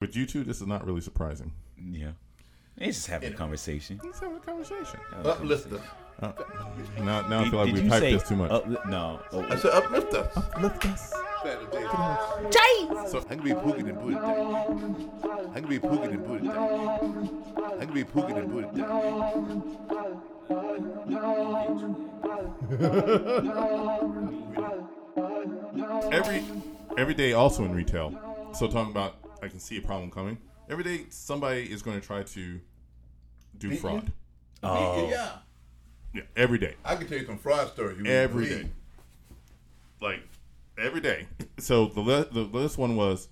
with you two, this is not really surprising. Yeah. It's just having a conversation. Let's have a conversation. Uplift us. Uh, now, now I feel like did we've you hyped say this too much. upli- no. Oh, I said uplift us. Uplift us. So I can be Pookie and Booty Thing. I can be Pookie and Booty Thing. I can be Pookie and Booty Thing. every every day also in retail. So talking about I can see a problem coming. Every day somebody is going to try to do Beat fraud. Oh. Yeah. Yeah, every day. I can tell you some fraud stories. You wouldn't Every believe. Like every day. So the le- the last one was,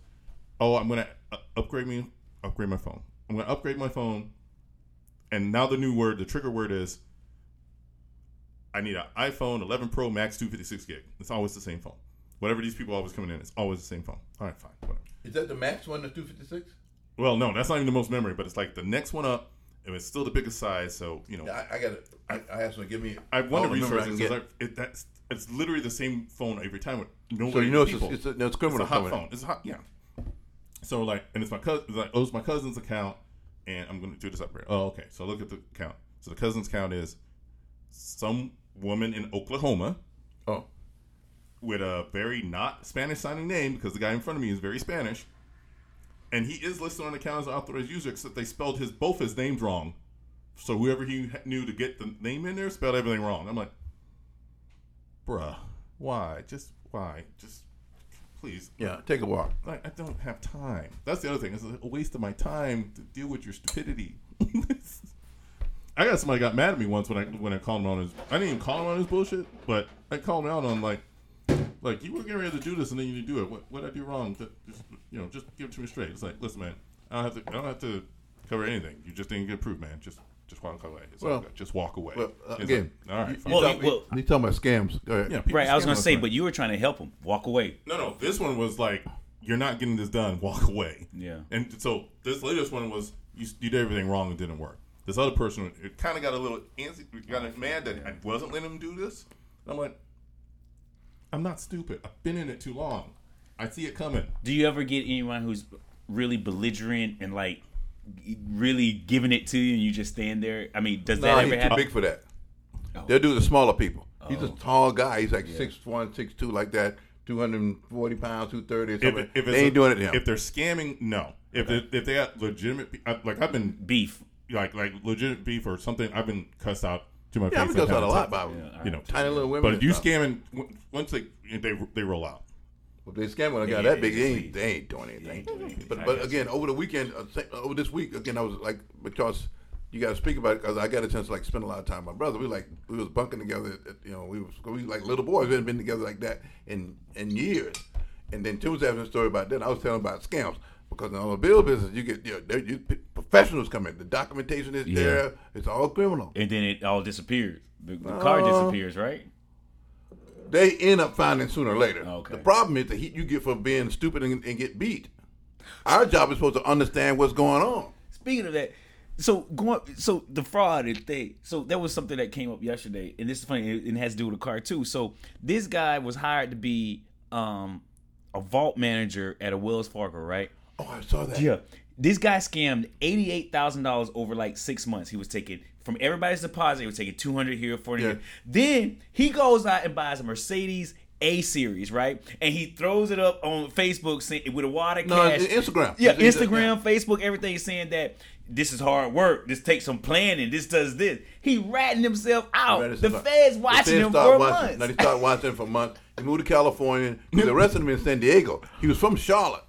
oh, I'm gonna uh, upgrade me upgrade my phone. I'm gonna upgrade my phone, and now the new word, the trigger word is, I need an iPhone 11 Pro Max 256 gig. It's always the same phone. Whatever these people always coming in, it's always the same phone. All right, fine, whatever. Is that the max one, the 256? Well, no, that's not even the most memory, but it's like the next one up, and it's still the biggest size. So you know, Yeah, I, I got it. I, I asked them to give me. I want to all the number research I can this. get. 'cause it, that's it's literally the same phone every time with no. So you know it's, people. a, it's, a, no, it's It's a hot coming in. phone. It's a hot, yeah. So like, and it's my cousin. Like, oh, it's my cousin's account, and I'm going to do this upgrade. Oh, okay. So look at the account. So the cousin's account is some woman in Oklahoma Oh, with a very not Spanish sounding name because the guy in front of me is very Spanish, and he is listed on the account as an authorized user, except they spelled his both his names wrong. So whoever he knew to get the name in there spelled everything wrong. I'm like, bruh, why? Just why? Just please. yeah. Take a walk. Like I don't have time. That's the other thing. It's a waste of my time to deal with your stupidity. I got somebody got mad at me once when I when I called him on his. I didn't even call him on his bullshit, but I called him out on like, like you were getting ready to do this and then you didn't do it. What what did I do wrong? Just, just, you know, just give it to me straight. It's like, listen, man, I don't have to. I don't have to cover anything. You just didn't get approved, man. Just just walk away. It's Well- good. just walk away. well, uh, again, like, all right. you- fine. Well, talk- well- you talking about scams? Go ahead. yeah, Right, I was gonna say, man. but you were trying to help him walk away. No, no. This one was like, you're not getting this done. Walk away. Yeah. And so this latest one was you, you did everything wrong and didn't work. This other person, it kind of got a little antsy, got mad that I wasn't letting him do this. And I'm like, I'm not stupid. I've been in it too long. I see it coming. Do you ever get anyone who's really belligerent and like really giving it to you, and you just stand there? I mean, does No, that he's ever too happen? big for that. Oh. They'll do the smaller people. He's a Oh. tall guy. He's like six one, six two, like that. Two hundred and forty pounds, two thirty, or If, something. if they ain't a- doing it to him. If they're scamming, no. If they, if they got legitimate, like I've been Beef. like like legitimate beef or something, I've been cussed out to my yeah, face. I'm goes out a sometimes. lot by Yeah, You know, tiny little women. but if you scamming, once they they they roll out. If they scam when I got Yeah, that big, they ain't, they ain't doing anything. ain't doing anything. But but again, over the weekend, uh, over this week, again, I was like because you got to speak about it because I got a chance to like spend a lot of time with my brother. We like we was bunking together. At, you know, we was we like little boys. We hadn't been together like that in in years. And then Tim was having a story about that. I was telling about scams because in all the bill business, you get you, know, you professionals come in. The documentation is Yeah. there. It's all criminal. And then it all disappears. The, the car Oh. disappears, right? They end up finding sooner or later. Okay. The problem is the heat you get for being stupid and, and get beat. Our job is supposed to understand what's going on. Speaking of that, so going so the fraud and thing. So that was something that came up yesterday, and this is funny. It, it has to do with a car too. So this guy was hired to be um, a vault manager at a Wells Fargo, right? Oh, I saw that. Yeah. This guy scammed eighty eight thousand dollars over like six months. He was taking from everybody's deposit. He was taking two hundred here, forty Yeah. here. Then he goes out and buys a Mercedes A series, right? And he throws it up on Facebook with a wad of No, cash. Instagram. Yeah, Instagram, Facebook, everything saying that this is hard work. This takes some planning. This does this. He ratting himself out. It's the feds the watching feds him start for watching. months. Now they started watching for months. He moved to California. He was arrested him in San Diego. He was from Charlotte.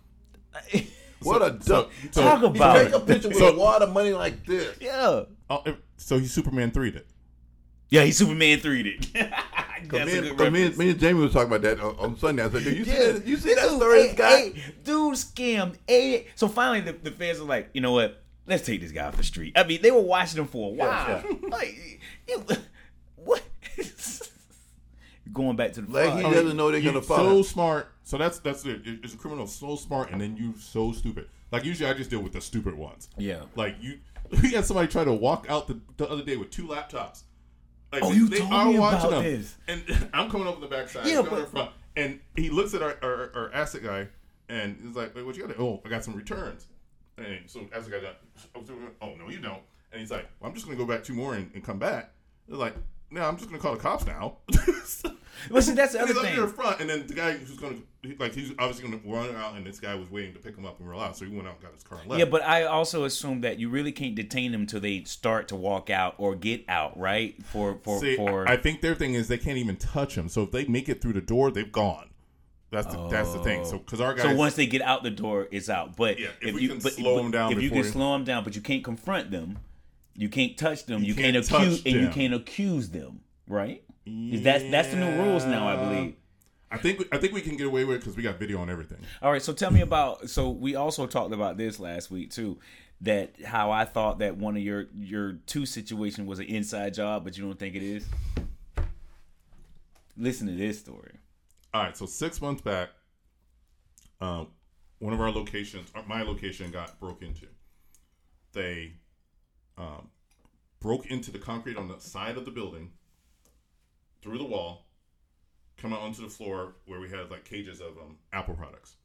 What a duck. so- Talk You about take it. a picture with So- a wad of money like this. yeah. Oh, so he Superman 3 it. Yeah, he Superman 3'd it. That's Me a and, me, me and Jamie was talking about that on, on Sunday. I said, "Dude, you see that? You see that Dude, story? hey, this guy? hey, dude scammed eight. So finally, the, the fans were like, you know what? Let's take this guy off the street. I mean, they were watching him for a while. Yeah, Like, you, what? Going back to the Like he doesn't know they're you gonna follow. So smart. So that's that's it. It- It's a criminal so smart, and then you so stupid. Like usually, I just deal with the stupid ones. Yeah. Like you, we had somebody try to walk out the, the other day with two laptops. Like, Oh, you told me about this. And I'm coming up in the backside. Yeah, Yeah, but- in front, and he looks at our, our, our asset guy, and he's like, "Wait, what you got? Oh, I got some returns." And so as I got done, I was doing, oh no, you don't. And he's like, well, I'm just gonna go back two more and, and come back. They're like, no, I'm just gonna call the cops now. Well, see, that's the other thing. up the front, and then the guy who's gonna like he's obviously gonna run out, and this guy was waiting to pick him up and roll out, so he went out and got his car and left. Yeah, but I also assume that you really can't detain them till they start to walk out or get out, right? For for See, for I think their thing is they can't even touch him. So if they make it through the door, they've gone. That's the that's the thing. So oh. because our guys, so once they get out the door, it's out. But Yeah, if we you can but, slow but 'em down if you can slow them down, but you can't confront them, you can't touch them, you, You can't, can't accuse, touch and you can't accuse them, right? Is That's that's the new rules now, I believe. I think I think we can get away with it because we got video on everything. All right, so tell me about. So we also talked about this last week too. That how I thought that one of your your two situation was an inside job, but you don't think it is. Listen to this story. All right, so six months back, um, one of our locations, uh, my location, got broke into. They um, broke into the concrete on the side of the building, through the wall, come out onto the floor where we had like cages of um, Apple products.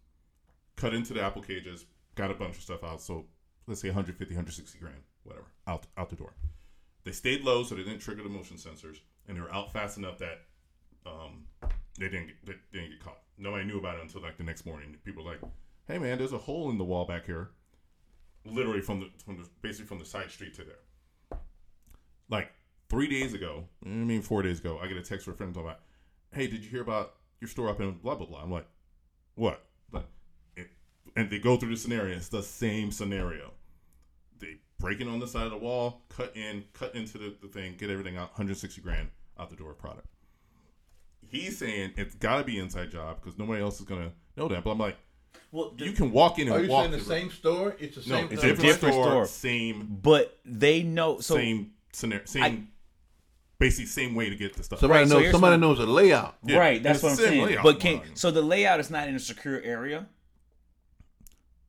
Cut into the Apple cages, got a bunch of stuff out. So let's say 150, 160 grand, whatever, out out the door. They stayed low, so they didn't trigger the motion sensors, and they were out fast enough that um, they didn't get, they didn't get caught. Nobody knew about it until like the next morning. People were like, "Hey man, there's a hole in the wall back here." Literally from the from the basically from the side street to there. Like three days ago, I mean four days ago, I get a text from a friend talking about, "Hey, did you hear about your store up in blah blah blah?" I'm like, "What?" Like, it, and they go through the scenario. It's the same scenario. They break in on the side of the wall, cut in, cut into the, the thing, get everything out, 160 grand out the door product he's saying it's got to be inside job because nobody else is gonna know that. But I'm like, Well, you can walk in and Are you walk. saying the through. same store? It's the No, same. it's thing. a different, different store, store. Same, but they know. So same scenario, same, basically same way to get the stuff. Somebody Right, so knows. here's somebody knows a layout. Yeah, right, that's what I'm saying. layout. But can Well, so the layout is not in a secure area.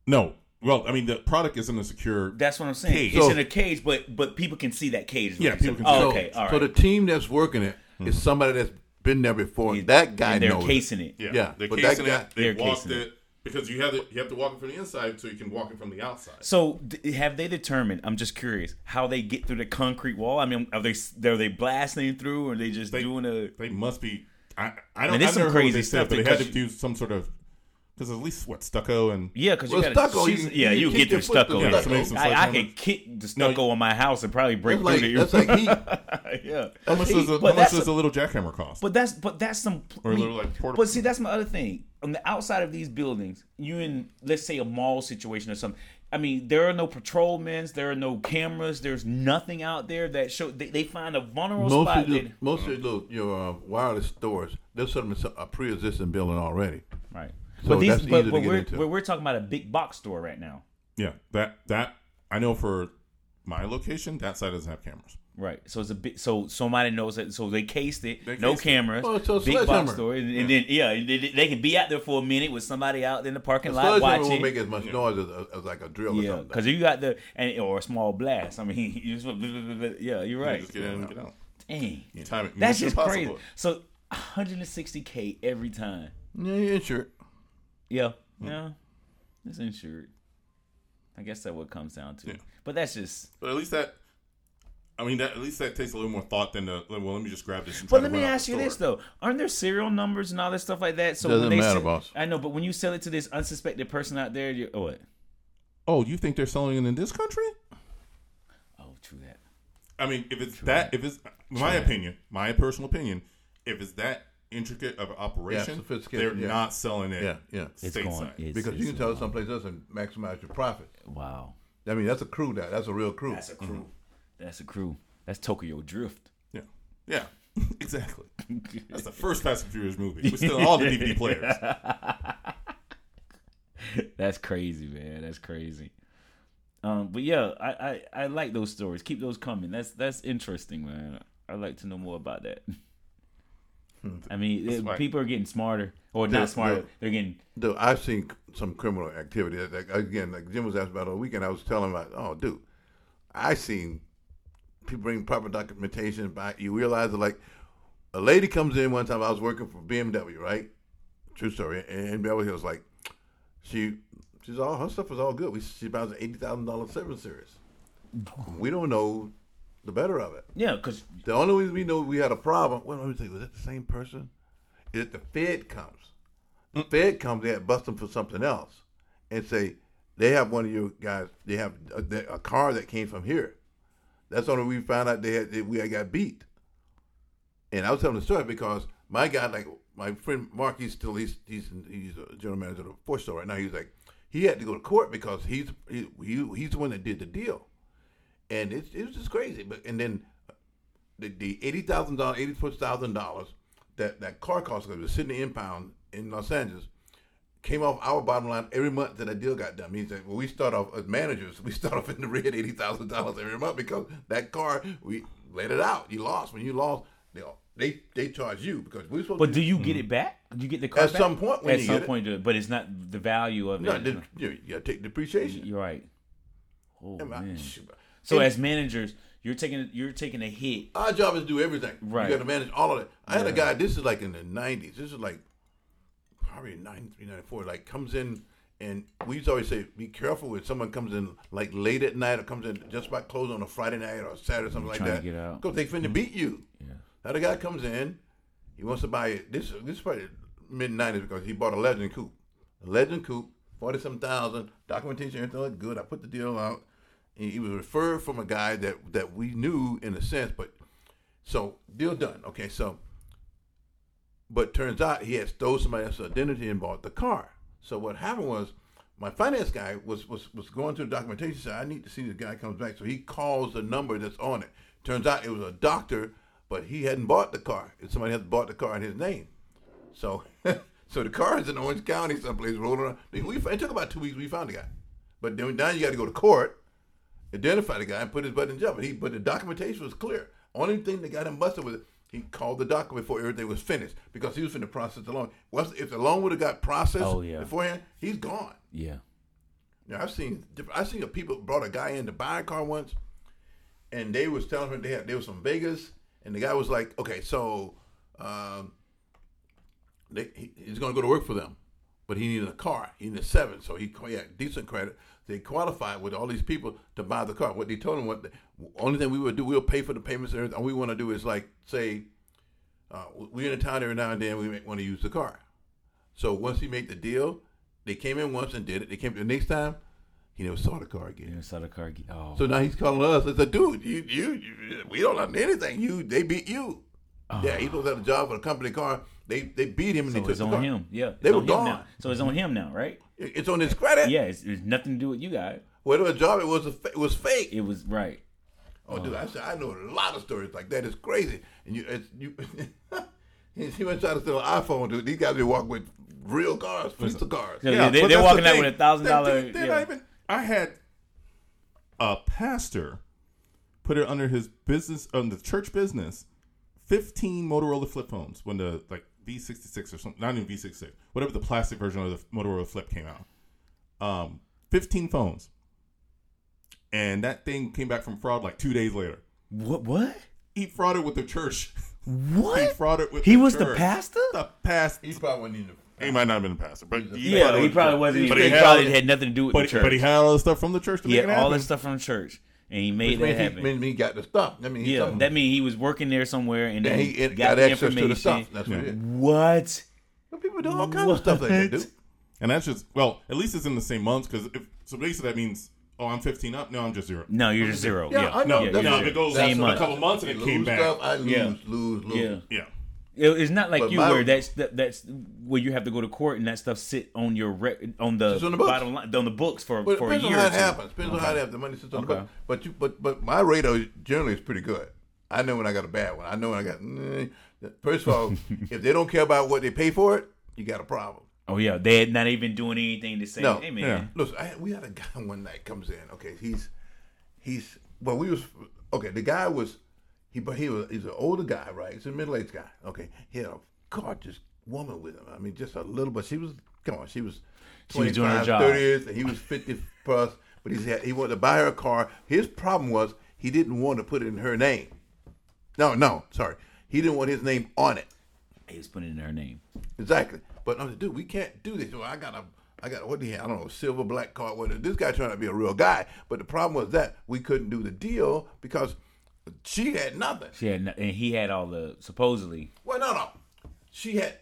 No, well, I mean the product is in a secure. That's what I'm saying. Cage. It's So- in a cage, but but people can see that cage. Yeah, people can see Oh, okay, all right. So the team that's working it is hmm. somebody that's been there before. and that guy and they're knows. it. casing it. yeah, yeah, they're but that casing guy- it. They They're walked casing it because you have to you have to walk it from the inside so you can walk it from the outside. So d- have they determined? I'm just curious how they get through the concrete wall. I mean, are they are they blasting through, or are they just They- doing a? They must be. I I don't. Man, I've some never heard what crazy they said, stuff but they had to do some sort of because at least what stucco and Yeah, because Well, you got stucco, you she's- can- yeah, you you can get kick your the foot stucco. through the stucco. Some I, I sledgehammer. can kick the stucco on my house and probably break That's like through the. that's like heat. yeah. how much does a, But that's does a- a little jackhammer cost? But that's but that's some. Or a little, like, portable- But see, that's my other thing. On the outside of these buildings, you in let's say a mall situation or something. I mean, there are no patrolmen, there are no cameras, there's nothing out there that show. They, they find a vulnerable Most spot. of the, that- most of the your uh, wireless stores, they're sort of a pre-existing building already. right. So but these, that's but, easy but get we're, into. we're we're talking about a big box store right now. Yeah, that that I know for my location, that side doesn't have cameras. Right. So it's a big. So somebody knows that. So they cased it. They no cased it. cameras. Oh, so big box store, and, and then yeah, they, they can be out there for a minute with somebody out in the parking The lot sledgehammer watching. won't make as much noise as, as, as like a drill yeah, because you got the and or a small blast. I mean, you just, yeah, you're You right. just get in and get out. Dang, Time it. that's Mission just crazy. So 160k every time. Yeah, you're insured. Yeah, hmm. yeah, it's insured. I guess that's what it comes down to. Yeah. But that's just. But at least that. I mean, that, at least that takes a little more thought than the. Well, let me just grab this. And But try let to me ask you this though: Aren't there serial numbers and all that stuff like that? So Doesn't when they matter, sell- boss. I know, but when you sell it to this unsuspected person out there, you oh what? Oh, you think they're selling it in this country? Oh, true that. I mean, if it's that, if it's my opinion, my personal opinion, if it's that intricate of an operation, sophisticated, they're yeah. not selling it. Yeah, yeah. It's going. It's, Because it's, you can tell it someplace else and maximize your profit. Wow, I mean, that's a crew. That that's a real crew. that's a crew. That's a crew. That's Tokyo Drift. Yeah, yeah, exactly. That's the first Fast and Furious movie. We're still all the DVD players. That's crazy, man. That's crazy. Um, but yeah, I, I I like those stories. Keep those coming. That's that's interesting, man. I'd like to know more about that. I mean, it- people are getting smarter, or not smarter. yeah. They're getting Dude, I've seen some criminal activity. Like, again, like Jim was asked about on the weekend, I was telling him, about, oh, dude, I seen people bring proper documentation back. You realize that, like, a lady comes in one time. I was working for BMW, right? True story. And Beverly Hills, like, she She's all her stuff was all good. We she buys an eighty thousand dollar seven series. Mm. We don't know the better of it. Yeah, because The only reason we know we had a problem. Well, let me you, was that the same person? Is if the Fed comes. The mm. Fed comes, they had bust them for something else, and say they have one of your guys. They have a, a car that came from here. That's only we found out they had that we had got beat. And I was telling the story because my guy, like my friend Mark, he's still he's he's he's a general manager of the Ford store right now. He's like he had to go to court because he's he, he he's the one that did the deal, and it's it was just crazy. But and then the, the eighty thousand dollars, eighty four thousand dollars that that car cost because it was sitting in impound in Los Angeles came off our bottom line every month that a deal got done. Means that when we start off as managers, we start off in the red eighty thousand dollars every month because that car we let it out. You lost when you lost. They they they charge you because we supposed but to do you mm. get it back? Do you get the car At back? some point when At you some get it. point, but it's not the value of no, it. the, you, take depreciation. You're right. Oh I- man. shoot. So And as managers, you're taking you're taking a hit. our job is to do everything. Right. You got to manage all of it. I had a guy. This is like in the '90s. This is like probably 93, 94. Like comes in, and we used to always say, be careful when someone comes in like late at night or comes in just about close on a Friday night or Saturday or something like Trying to that. get out. Because they finna mm-hmm. beat you. Yeah. Now the guy comes in, he wants to buy it. This this is probably mid '90s because he bought a Legend coupe, a Legend coupe, forty some thousand, documentation, everything looked good. I put the deal out. He, was referred from a guy that that we knew in a sense, but so deal done. Okay, so but turns out he had stole somebody else's identity and bought the car. So what happened was my finance guy was was was going through the documentation. Said I need to see the guy comes back. So he calls the number that's on it. Turns out it was a doctor, but he hadn't bought the car. Somebody had bought the car in his name. So so the car is in Orange County someplace rolling around. We, it took about two weeks. We found the guy, but then now you got to go to court, identify the guy, and put his butt in jail. But he but the documentation was clear. Only thing that got him busted was he called the doctor before everything was finished because he was in the process the loan. If the loan would have got processed Oh, yeah. beforehand, he's gone. Yeah. Now I've seen I've seen a people brought a guy in to buy a car once, and they was telling him they had they was from Vegas, and the guy was like, okay, so um, they, he, he's going to go to work for them, but he needed a car. He needed a seven, so he, had decent credit. They qualified with all these people to buy the car. What they told him, what the only thing we would do, we'll pay for the payments and everything. All we want to do is like say, uh, we're in a town every now and then. We want to use the car. So once he made the deal, they came in once and did it. They came the next time, he never saw the car again. He never saw the car. again. Oh. So now he's calling us and said, "Dude, you, you, you we don't have anything. You, they beat you. Yeah, he was at a job for a company car. They, they beat him and so they took it's the on car. him. Yeah. They it's were on him gone. now. So it's on him now, right? It's on his credit. Yeah. It's, it's nothing to do with you guys. Whatever job it was, it was fake. It was right. Oh, dude, oh. I said I know a lot of stories like that. It's crazy. And you, it's, you, he went trying to steal an iPhone, dude. These guys be walking with real cars, fleets of cars. Yeah, they- but they're walking the out with a $1,000 They're- they're not even- I had a pastor put it under his business, on the church business, fifteen Motorola flip phones when the like V66 or something, not even V66, whatever the plastic version of the Motorola Flip came out. Um, fifteen phones, and that thing came back from fraud like two days later. What? What? He frauded with the church. What? He frauded with. He the was the pastor. The past. He probably wasn't even. He might not have been a pastor, but Yeah, he probably wasn't. But He, he had probably had nothing to do with But, the church. but he had all the stuff from the church to he make had it all happen. this stuff from the church, and he made Which that means he, happen. means he got the stuff. I mean, yeah, that means he was working there somewhere, and then then he got, got, the access to information. the stuff. That's what it is. What? People do all kinds of stuff like that, dude. And that's just well, at least it's in the same months because if so, basically that means oh, I'm 15 up. No, I'm just zero. No, you're just zero. Yeah, Yeah, I know. Yeah, That's you're No, if it goes that's Same a month. couple months and it Lose came back. Stuff, I lose, Yeah. lose, lose. Yeah. Yeah, It- It's not like But you my- where that's that, that's where you have to go to court and that stuff sit on your rec- on the, on the bottom line on the books for But it for a year. depends on year. how it happens. Depends on how it happens. The money sits on the Okay. book. But you, but but my radar generally is pretty good. I know when I got a bad one. I know when I got. First of all, if they don't care about what they pay for it, you got a problem. Oh yeah, they're not even doing anything to say, No. "Hey man, Yeah. Listen, I, we had a guy one night comes in. Okay, he's he's well, we was okay. The guy was he, but he was he's an older guy, right? He's a middle aged guy. Okay, he had a gorgeous woman with him. I mean, just a little, but she was come on, she was She was doing her 25, job. 30s, and he was fifty plus. But he had he wanted to buy her a car. His problem was he didn't want to put it in her name. No, no, sorry, he didn't want his name on it. he was putting it in her name." Exactly. But I'm like, dude, we can't do this. Well, I got a I got what do you have? I don't know, silver black card. What this guy trying to be a real guy, but the problem was that we couldn't do the deal because she had nothing. She had, no- and he had all the supposedly. Well, no, no, she had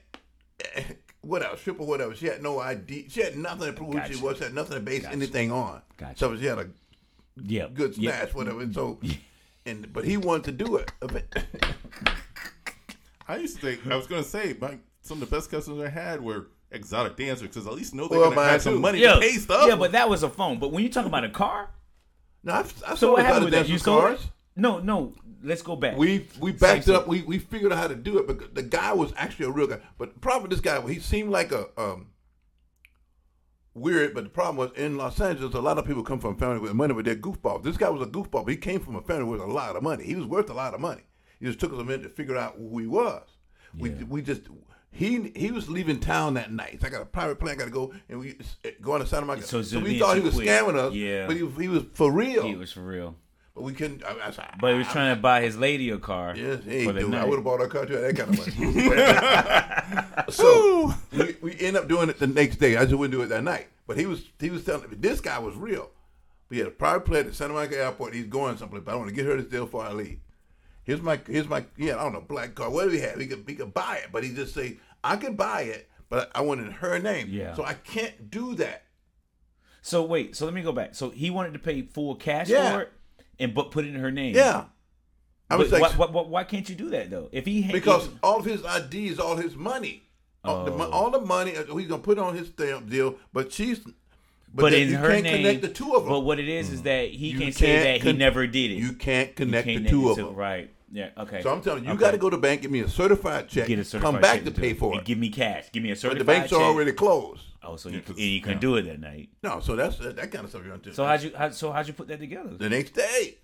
eh, whatever, triple whatever. She had no ID. She had nothing to prove who she was. She had nothing to base anything on. Gotcha. So she had a Yeah, good yeah. snatch, whatever. And so, and but he wanted to do it. I used to think I was gonna say my some of the best customers I had were exotic dancers because at least know they're Well, gonna have some money Yeah, to pay stuff. yeah, but that was a phone. But when you talk about a car, no, I've, I so what happened with that? You with sold cars. it? No, no. Let's go back. We we backed Same it up. We we figured out how to do it, but the guy was actually a real guy. But the problem with this guy, he seemed like a um weird. But the problem was in Los Angeles, a lot of people come from family with money, but they're goofballs. This guy was a goofball, but he came from a family with a lot of money. He was worth a lot of money. It just took us a minute to figure out who he was. We Yeah. we just. He he was leaving town that night. So I got a private plane. I got to go and we go on to Santa Monica. So So, we thought he was quick. scamming us. Yeah. but he, he was for real. he was for real. But we couldn't. I, I, said, But he was I- trying to buy his lady a car. Yes, the dude, I would have bought her a car too. That kind of money. so we, we end up doing it the next day. I just wouldn't do it that night. But he was he was telling me this guy was real. We had a private plane at the Santa Monica Airport. He's going someplace, but I want to get her this deal before I leave. Here's my here's my yeah I don't know black car. What do we have? He could he could buy it, but he just say I could buy it, but I want it in her name. Yeah. So I can't do that. So wait, so let me go back. So he wanted to pay full cash Yeah. for it, and but put it in her name. Yeah. I But was like, why, why, why can't you do that though? If he Because if- all of his ID is all his money. All, the, Oh. mon- all the money uh, he's gonna put on his stamp deal, but she's. but, then in you her can't name, connect the two of them. But what it is is that he You can say can't that he never did it. you can't connect can't the two of to- them. Right. Yeah. Okay. So I'm telling you, you Okay. got to go to the bank, give me a certified check, get a certified come back check to pay it. for And it. Give me cash. Give me a certified. Check. But the banks check. are already closed. Oh, so Yeah, you, and you couldn't yeah. do it that night. No, so that's that, that kind of stuff you're gonna do. So how'd you? How, so how'd you put that together? the next day?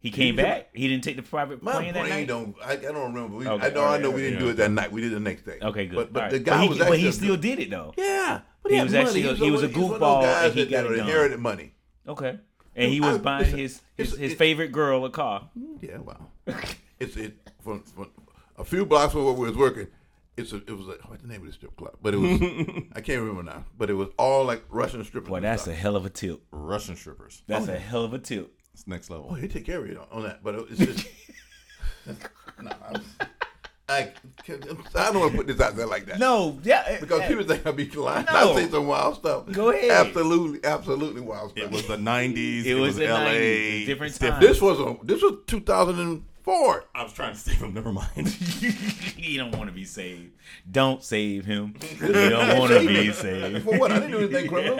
He came you- back. He didn't take the private My plane that night. don't. I, I don't remember. We, Okay, I know. all I know all we right, didn't yeah. do it that night. We did it the next day. Okay, good. But, but the guy but he, was but he still good- did it though. Yeah, but He he, was money. actually a- was he was a one- one of those goofball, and he got inherited money. Okay. And he was buying his, his favorite girl a car. Yeah, wow. it's it from, from a few blocks from where we was working. It's a, it was like oh, what's the name of the strip club? But it was I can't remember now. But it was all like Russian strippers. Boy, that's a hell of a tilt. Russian strippers. That's oh, a hell of a tilt. It's next level. oh they take care of you on that. But it's just no. I'm, I can't- I don't want to put this out there like that. No, yeah, eh, Because yeah. people think I'll be lying. No. I say some wild stuff. Go ahead. Absolutely, absolutely wild stuff. It was the '90s. It It, was was, the LA. 90s. Different It's times. This was a this was 2004. I was trying to save him. Never mind. he don't want to be saved. Don't save him. He don't want to be saved. For what? I didn't do anything criminal.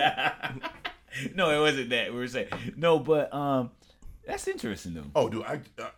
no, it wasn't that. We were saying no, but um, that's interesting though. Oh, dude, I uh,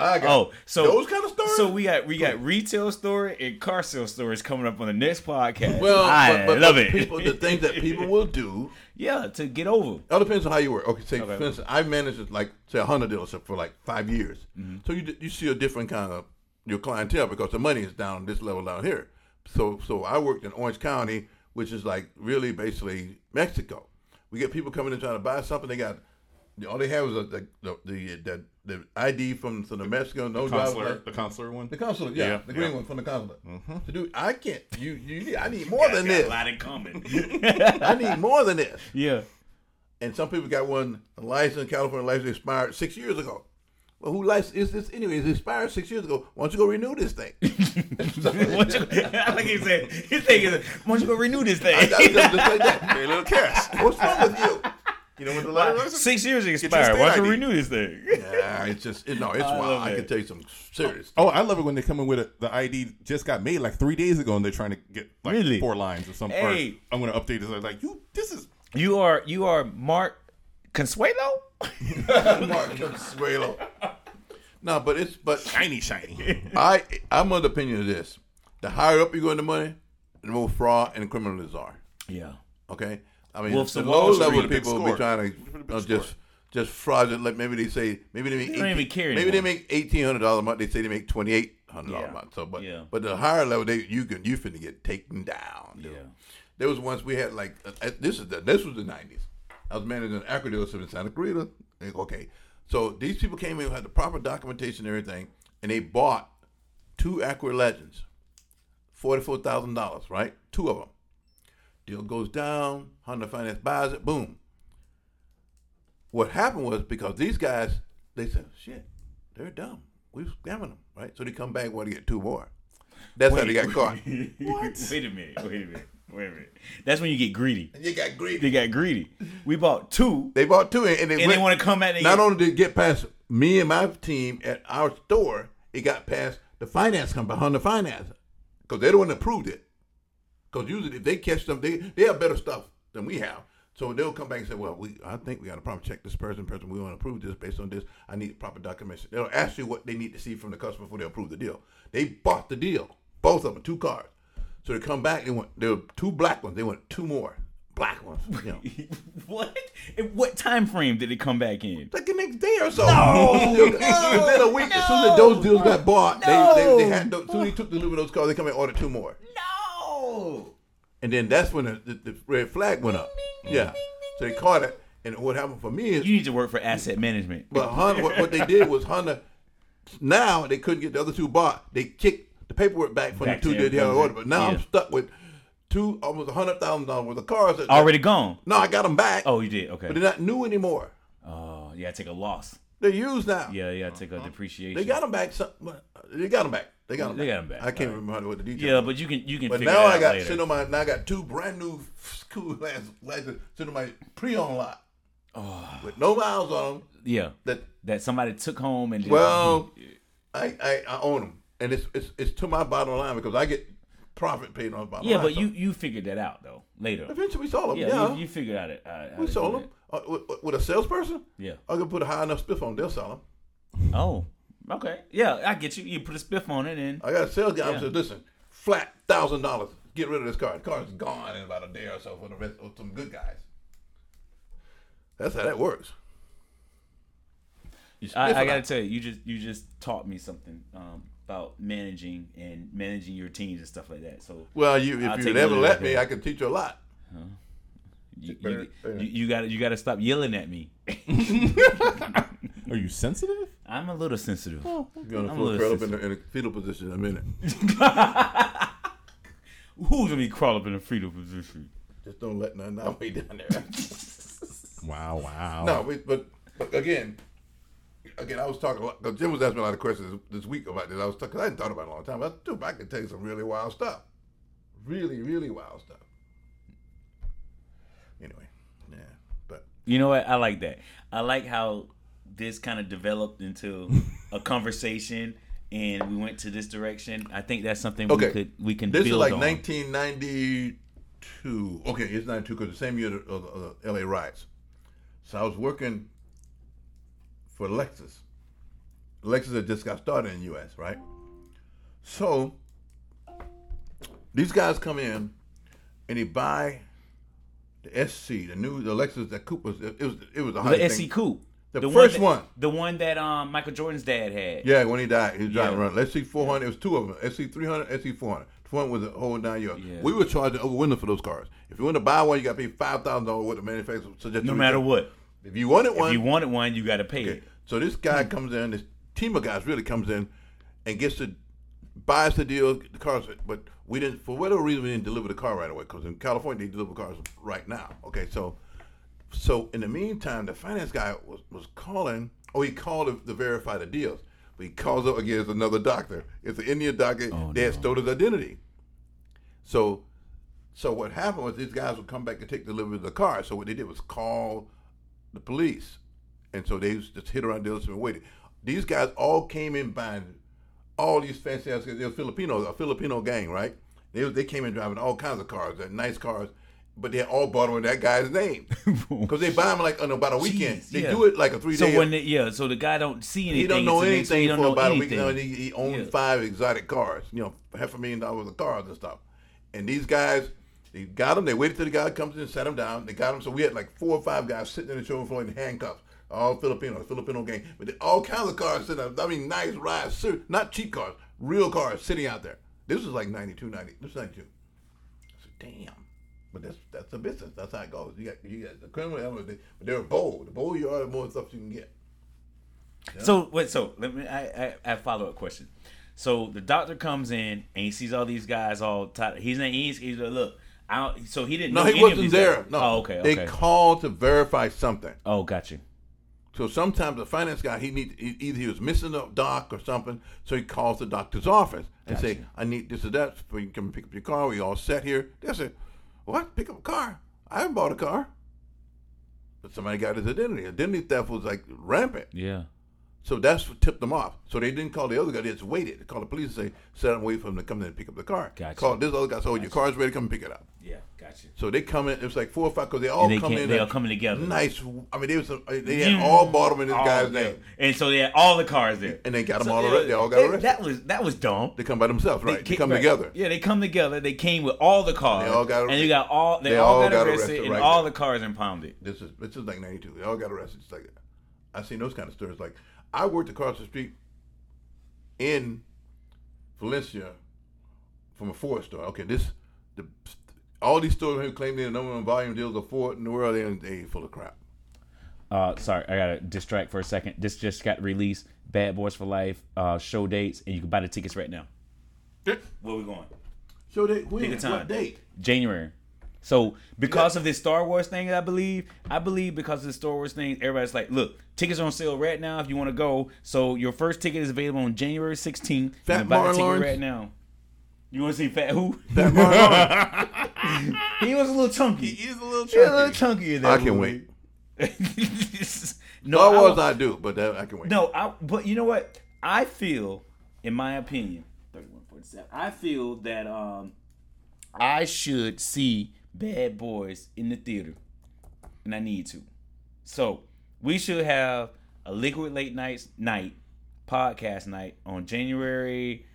I got Oh, so those kind of stories. So we got we got retail story and car sale stories coming up on the next podcast. well, I but, but, love but it. People, the things that people will do. yeah, to get over. All depends on how you work. Okay, say Okay. for instance, I managed like say a Honda dealership for like five years. Mm-hmm. So you you see a different kind of your clientele because the money is down this level down here. So so I worked in Orange County, which is like really basically Mexico. We get people coming in trying to buy something. They got all they have is a, the, the the the the ID from from the Mexico. No driver's consular, the consular one. The consulate, yeah, Yeah, the green yeah. one from the consulate. To mm-hmm. do, I can't. You, you, I need more than this. A lot in common. I need more than this. yeah. And some people got one a license, California license expired six years ago. Well, who license is this anyway? It expired six years ago. Why don't you go renew this thing? You- like he said, his thing is, why don't you go renew this I, I, thing? just like that. Hey, little cash. What's wrong with you? You know what the letter is? Six years expired. Why don't you ID. renew this thing? Yeah, it's just it, no, it's I wild. I can tell you some serious. Oh, I love it when they come in with a, the ID just got made like three days ago, and they're trying to get like Really? four lines or something. Hey. I'm going to update this. I'm like, you, this is You are you are Mark Consuelo? Mark Consuelo. No, but it's but shiny, shiny. I I'm of the opinion of this: the higher up you go in the money, the more fraud and criminals are. Yeah. Okay, I mean Wolves the of low level Street. People will be trying to uh, just just fraudulent. Like maybe they say maybe they make They don't even 18 care maybe they make eighteen hundred dollars a month. They say they make twenty eight hundred dollars Yeah. a month. So, but Yeah. but the higher level, they you can you finna get taken down. dude. Yeah. There was once we had like uh, this is the this was the nineties. I was managing an Acura dealership in Santa Clarita. Okay, so these people came in had the proper documentation and everything, and they bought two Acura Legends, forty four thousand dollars, right? Two of them. Deal goes down. Honda Finance buys it. Boom. What happened was because these guys, they said, "Shit, they're dumb. We scamming them, right?" So they come back, want to get two more. That's how they got caught. what? Wait a minute. Wait a minute. Wait a minute. That's when you get greedy. And you got greedy. They got greedy. We bought two, They bought two, and they, and went, they want to come at it. Not only did it get past me and my team at our store, it got past the finance company, Honda Finance, because they're the one that approved it. Because usually, if they catch them, they they have better stuff than we have. So they'll come back and say, "Well, we I think we got to probably check this person. Person, we want to approve this based on this. I need proper documentation." They'll ask you what they need to see from the customer before they approve the deal. They bought the deal, both of them, two cars. So they come back. They want there were two black ones. They want two more black ones. You know. what? And what time frame did it come back in? like the next day or so. Within a week, as soon as those deals got bought, they, they, they had those, as soon as they took delivery of those cars, they come and order two more. No. And then that's when the, the, the red flag went up. Yeah. So they caught it. And what happened for me is, You need to work for asset management. but Honda, what, what they did was Honda, now they couldn't get the other two bought. They kicked the paperwork back from Back the two to that they had them. ordered. But now I'm stuck with two, almost a $100,000 worth of cars. That, Already gone. No, I got them back. Oh, you did. Okay. But they're not new anymore. Oh, yeah. I take a loss. They're used now. Yeah, yeah. I take a depreciation. They got them back. Some, they got them back. They got them. They got 'em back. I can't right. remember what the details. Yeah, but you can you can. But now I got later. on my. Now I got two brand new cool ass license sitting on my pre-owned lot Oh. with no miles on them. Yeah, That that somebody took home and just, well, I, I I own them, and it's it's it's to my bottom line because I get profit paid on my bottom yeah, line. but you you figured that out though later. eventually we sold them. Yeah, Yeah, You, you figured out it. Uh, how we sold them uh, with, with a salesperson. Yeah. I can put a high enough spiff on, they'll sell them. Oh, okay. Yeah, I get you. You put a spiff on it and I got a sales guy Yeah. who said, "Listen, flat thousand dollars. Get rid of this car. The car's gone in about a day or so for the rest of some good guys." That's how that works. I, I gotta tell you, you just you just taught me something um, about managing and managing your teams and stuff like that. So Well, you I'll if you take a never let me. I can teach you a lot. you you, you, you gotta you gotta stop yelling at me. Are you sensitive? I'm a little sensitive. Oh, You're gonna I'm a full little curl up in, sensitive. the, in a fetal position in a minute. Who's gonna be crawl up in a fetal position? Just don't let nothing out way down there. Wow, wow. no, we, but, but again, again, I was talking a lot because Jim was asking me a lot of questions this week about this. I was talking. I hadn't thought about it in a long time. But dude, I can tell you some really wild stuff. Really, really wild stuff. Anyway, yeah, but You know what? I like that. I like how this kind of developed into a conversation, and we went to this direction. I think that's something Okay. we could we can This is like on. 1992. Okay, it's 92 because the same year of the, of the LA riots. So I was working for Lexus. Lexus had just got started in the U.S., right? So these guys come in and they buy the SC, the new the Lexus that. It was it was a high the thing. SC Coupe, The one first that- one. the one that um Michael Jordan's dad had. Yeah, when he died, he was driving Yeah. around. SC, 400. It was two of them. SC, 300, SC, 400. The one was a whole nine yards. Yeah. We were charging over window for those cars. If you want to buy one, you got to pay five thousand dollars what the manufacturer suggested. No matter what, If you wanted one, if you wanted one, you got to pay okay. it. So this guy comes in. This team of guys really comes in and gets to buys the deal. The cars, but we didn't for whatever reason we didn't deliver the car right away because in California they deliver cars right now. Okay, so so in the meantime, the finance guy was, was calling. Oh, he called to, to verify the deals. But he calls up again. It's another doctor. It's an Indian doctor. Oh, they had no. stole his identity. So, so what happened was these guys would come back and take delivery of the car. So what they did was call the police, and so they just hit around the dealers and waited. These guys all came in buying all these fancy ass. They're Filipinos, a Filipino gang, right? They they came in driving all kinds of cars, uh, nice cars, but they're all bought on that guy's name because they buy them like on about a weekend. Jeez, they yeah. do it like a three So when they, yeah, so the guy don't see anything. he don't know so anything he don't for know about anything. a week. You know, he, he owned Yeah. five exotic cars. You know, half a million dollars of cars and stuff. And these guys, they got him. They waited till the guy comes in, sat him down. They got him. So we had like four or five guys sitting in the showroom floor in handcuffs. All Filipino, Filipino gang, but they- all kinds of cars sitting. Out. I mean, nice rides, not cheap cars, real cars sitting out there. This was like 92, 90. This was 92. I said, damn. But that's that's a business. That's how it goes. You got you got the criminal element, they- but they're bold. The bolder you are, the more stuff you can get. So wait, so let me. I I, I follow up question. So the doctor comes in and he sees all these guys all tied. He's not. He's, he's like, look. I don't, so he didn't. No, know he wasn't there. guys. No. Oh, okay. They called to verify something. oh, got you. So sometimes the finance guy, he need he- either he was missing a doc or something, so he calls the doctor's office and say, "I need this or that for you come pick up your car. We all set here." They say, "What? Pick up a car? I haven't bought a car." But somebody got his identity. Identity theft was like rampant. Yeah. So that's what tipped them off. So they didn't call the other guy. They just waited. They called the police and say, "Set and wait for them to come in and pick up the car." Gotcha. Called this other guy. So your car's ready. Come and pick it up. Yeah. Got you. So they come in. It was like four or five because they all And they come in. they all coming together. Nice. I mean, they was uh, they had all bought them in this All guy's name. And so they had all the cars there. And they got So all it- arrested. They all got it- arrested. That was that was dumb. They come by themselves, right? They, came- come right. together. Yeah, they come together. They came with all the cars. They all got and arrested. you got all they, They all, all got, got arrested, arrested and right all there. the cars impounded. This is this is like '92. They all got arrested. It's like I seen those kind of stories. Like I worked across the street in Valencia from a Ford store. Okay, this the all these stores who claim they're the number one volume deals of Ford in the world. They they full of crap. Uh, sorry, I gotta distract for a second. This just got released. Bad Boys for Life uh, show dates, and you can buy the tickets right now. Where we going? Show they when? Pick a time. What date? January. So because of this Star Wars thing, I believe, I believe because of the Star Wars thing, everybody's like, look, tickets are on sale right now if you want to go. So your first ticket is available on January 16th. Fat You can buy the Martin ticket Lawrence? right now. You want to see Fat who? That Martin he was a little chunky. He is a little He was a little chunky. chunky in that I can movie. no, Star I Wars wa- I do, but that, I can wait. No, I, but you know what? I feel, in my opinion, thirty-one forty-seven. I feel that um, I should see Bad Boys in the theater, and I need to. So we should have a Liquid Late Nights night podcast night on January,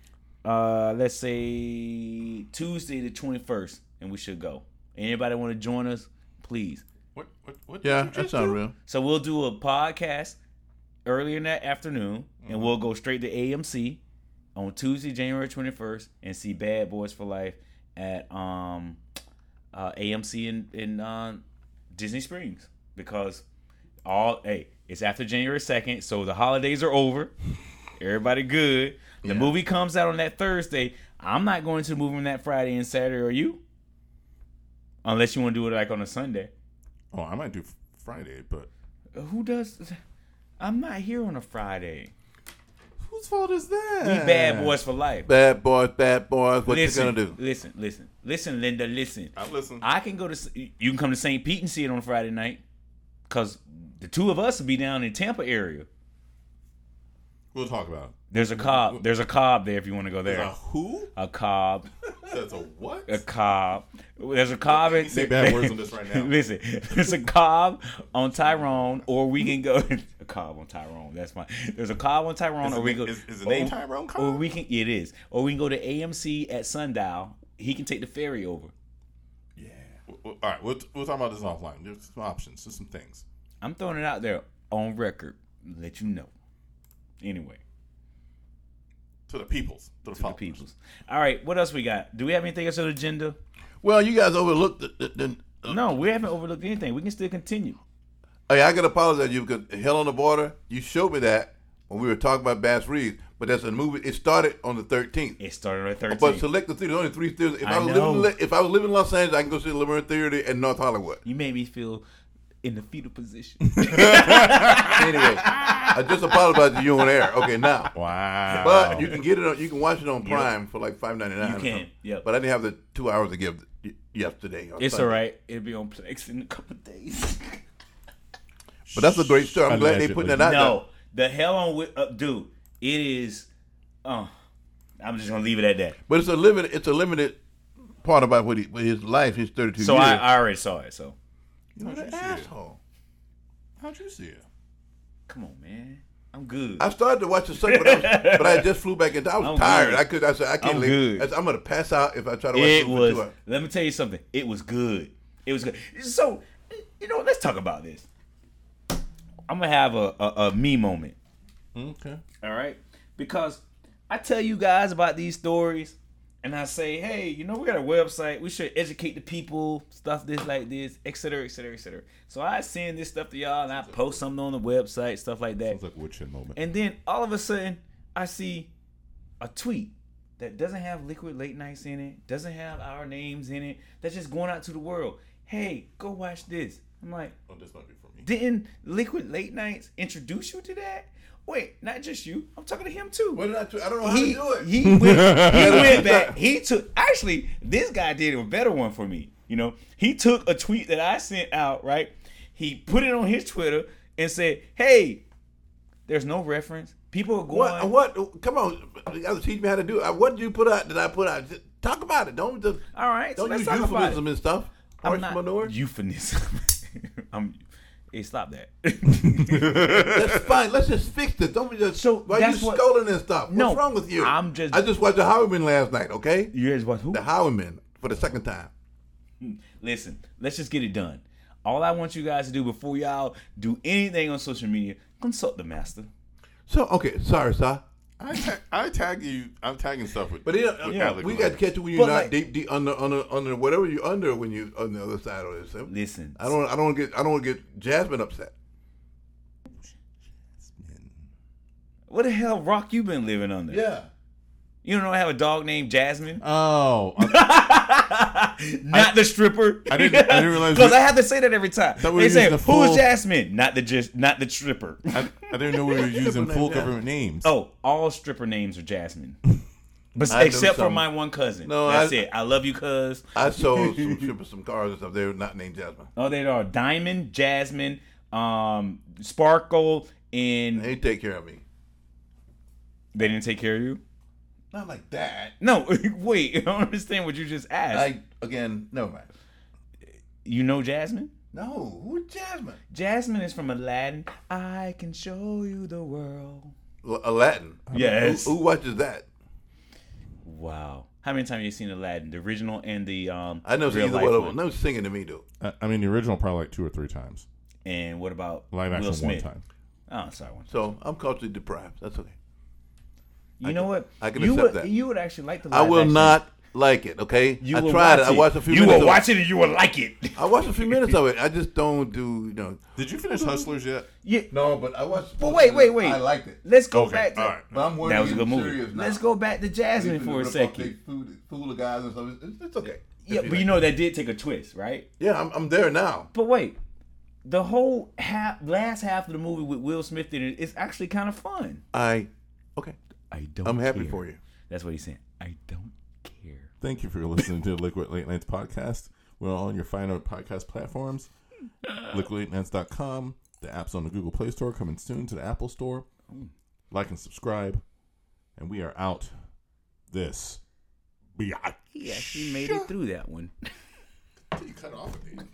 uh, let's say Tuesday the twenty-first, and we should go. Anybody want to join us? Please. What, what, what Yeah, that's you that just sounds do? real. So we'll do a podcast earlier in that afternoon, and we'll go straight to AMC on Tuesday, January twenty first, and see Bad Boys for Life at um uh, AMC in in uh, Disney Springs because all hey it's after January second, so the holidays are over. Everybody good. The movie comes out on that Thursday. I'm not going to the movie on that Friday and Saturday. Are you? Unless you want to do it like on a Sunday. Oh, I might do Friday, but Who does? I'm not here on a Friday. Whose fault is that? We bad boys for life. Bad boys, bad boys. What listen, you gonna do? Listen, listen, listen, Linda. Listen. I listen. I can go to. You can come to St. Pete and see it on Friday night, cause the two of us will be down in Tampa area. we'll talk about it. There's a Cobb. There's a Cobb there if you want to go there, A who? A Cobb. That's a what? A Cobb. There's a Cobb. You say bad words on this right now. Listen, there's a Cobb on Tyrone, or we can go a Cobb on Tyrone. That's fine. There's a Cobb on Tyrone, Is or we go. is- is the name or- Tyrone Cobb? Or we can. it is. Or we can go to AMC at sundial. He can take the ferry over. Yeah. All right, we'll, we'll talk about this offline. There's some options. There's some things. I'm throwing it out there on record. Let you know. Anyway, To the peoples. To the, to the peoples. All right, what else we got? Do we have anything else on the agenda? Well, you guys overlooked the. the, the uh, No, we haven't overlooked anything. We can still continue. Hey, I gotta apologize to you because Hell on the Border. You showed me that when we were talking about Bass Reeves, but that's a movie. It started on the 13th. It started at 13. But select the theaters. Only three theaters. If I, I was know. living, in- if I was living in Los Angeles, I can go see the Laemmle Theater in North Hollywood. you made me feel in the fetal position. anyway, I just apologize to you on air. Okay, now. Wow. But you can get it on. You can watch it on Prime for like five ninety nine. You can, yep. But I didn't have the two hours to give yesterday. it's Sunday. all right. It'll be on Plex in a couple of days. But that's a great story. I'm glad they putting that out no, the hell on with uh, dude. It is. Uh, I'm just gonna leave it at that. But it's a limited. It's a limited part about what, he, what his life. His thirty two So years. I, I already saw it. So You're How'd an you asshole. How'd you see it? come on, man. I'm good. I started to watch the second, but, I was, but I just flew back into. I was I'm tired. good. I could. I said I can't I'm leave. good. I I'm gonna pass out if I try to watch it for was. Let me tell you something. It was good. It was good. So you know, let's talk about this. I'm gonna have a, a, a me moment. Okay. All right, because I tell you guys about these stories, and I say, hey, you know, we got a website. We should educate the people, stuff this like this, et cetera, et cetera, et cetera. So I send this stuff to y'all, and I post something on the website, stuff like that. Sounds like a woodshed moment. And then all of a sudden, I see a tweet that doesn't have liquid late nights in it, doesn't have our names in it, that's just going out to the world. Hey, go watch this. I'm like, Oh, this might be for me. didn't liquid late nights introduce you to that? Wait, not just you. I'm talking to him too. What did I do? I don't know how he, to do it. he went, he went back. He took actually this guy did a better one for me. You know, he took a tweet that I sent out, right? He put it on his Twitter and said, Hey, there's no reference. People are going what? What? Come on, you got to teach me how to do it. Uh, what did you put out? Did I put out? Just talk about it. Don't just All right, don't let's use talk about euphemism it. and stuff. I'm not Entrepreneur. euphemism. I'm hey, stop that. That's fine. Let's just fix this. Don't be just So why that's you what- scolding and stuff. No, What's wrong with you? I'm just- I just watched the Highwaymen last night. Okay, you guys what who? the Highwaymen for the second time. Hmm, listen, let's just get it done. All I want you guys to do before y'all do anything on social media, consult the master. So okay, sorry, sir. I, ta- I tag you. I'm tagging stuff with. But it, with yeah, Alec we got to catch you when you're But not like- deep, deep under, under, under whatever you're under when you on the other side of this. Listen, I don't, I don't get, I don't want to get Jasmine upset. Jasmine. what the hell rock you been living under? Yeah. You don't know I have a dog named Jasmine? Oh, I, Not the stripper. I didn't- I didn't realize because I have to say that every time. Thought we They say, using the "Who's full- Jasmine?" Not the just, not the stripper. I, I didn't know we were using full government names. oh, all stripper names are Jasmine, but I except for my one cousin. No, that's I- it. I love you, cuz. I sold some strippers some cars and stuff. They were not named Jasmine. Oh, they are Diamond, Jasmine, um, Sparkle, and They take care of me. they didn't take care of you. Not like that. No, wait. I don't understand what you just asked. I again, never mind. you know Jasmine? No, who's Jasmine? Jasmine is from Aladdin. I can show you the world. L- Aladdin. Yes. Who, who watches that? Wow. How many times have you seen Aladdin, the original and the um? I know real either life one of them. No singing to me, dude. I, I mean, the original probably like two or three times. And what about Live Will action one time. Oh, sorry. One. So I'm culturally deprived. That's okay. You know what? I can you accept would, that. You would actually like the. I will action. not like it. Okay. You I will tried watch it. I watched a few You minutes. will of watch it and you will like it. I watched a few minutes of it. I just don't do. You know. Did you finish Hustlers yet? yeah. No, but I watched. But wait, wait, wait. I liked it. Let's go Okay, back to. all right. But I'm That was a good movie. now. Let's go back to Jasmine for a They second. fool, fool the guys and stuff. It's, it's okay. Yeah, but you know that did take a twist, right? Yeah, I'm, I'm there now. But wait, the whole half, last half of the movie with Will Smith in it is actually kind of fun. I okay. I don't. I'm happy care. for you. That's what he's saying. I don't care. Thank you for listening to the Liquid Late Nights podcast. We're on your fine podcast platforms. LiquidLateNights.com. The app's on the Google Play Store, coming soon to the Apple Store. Like and subscribe. And we are out this. Biatch. He actually made it through that one. You cut off at the end.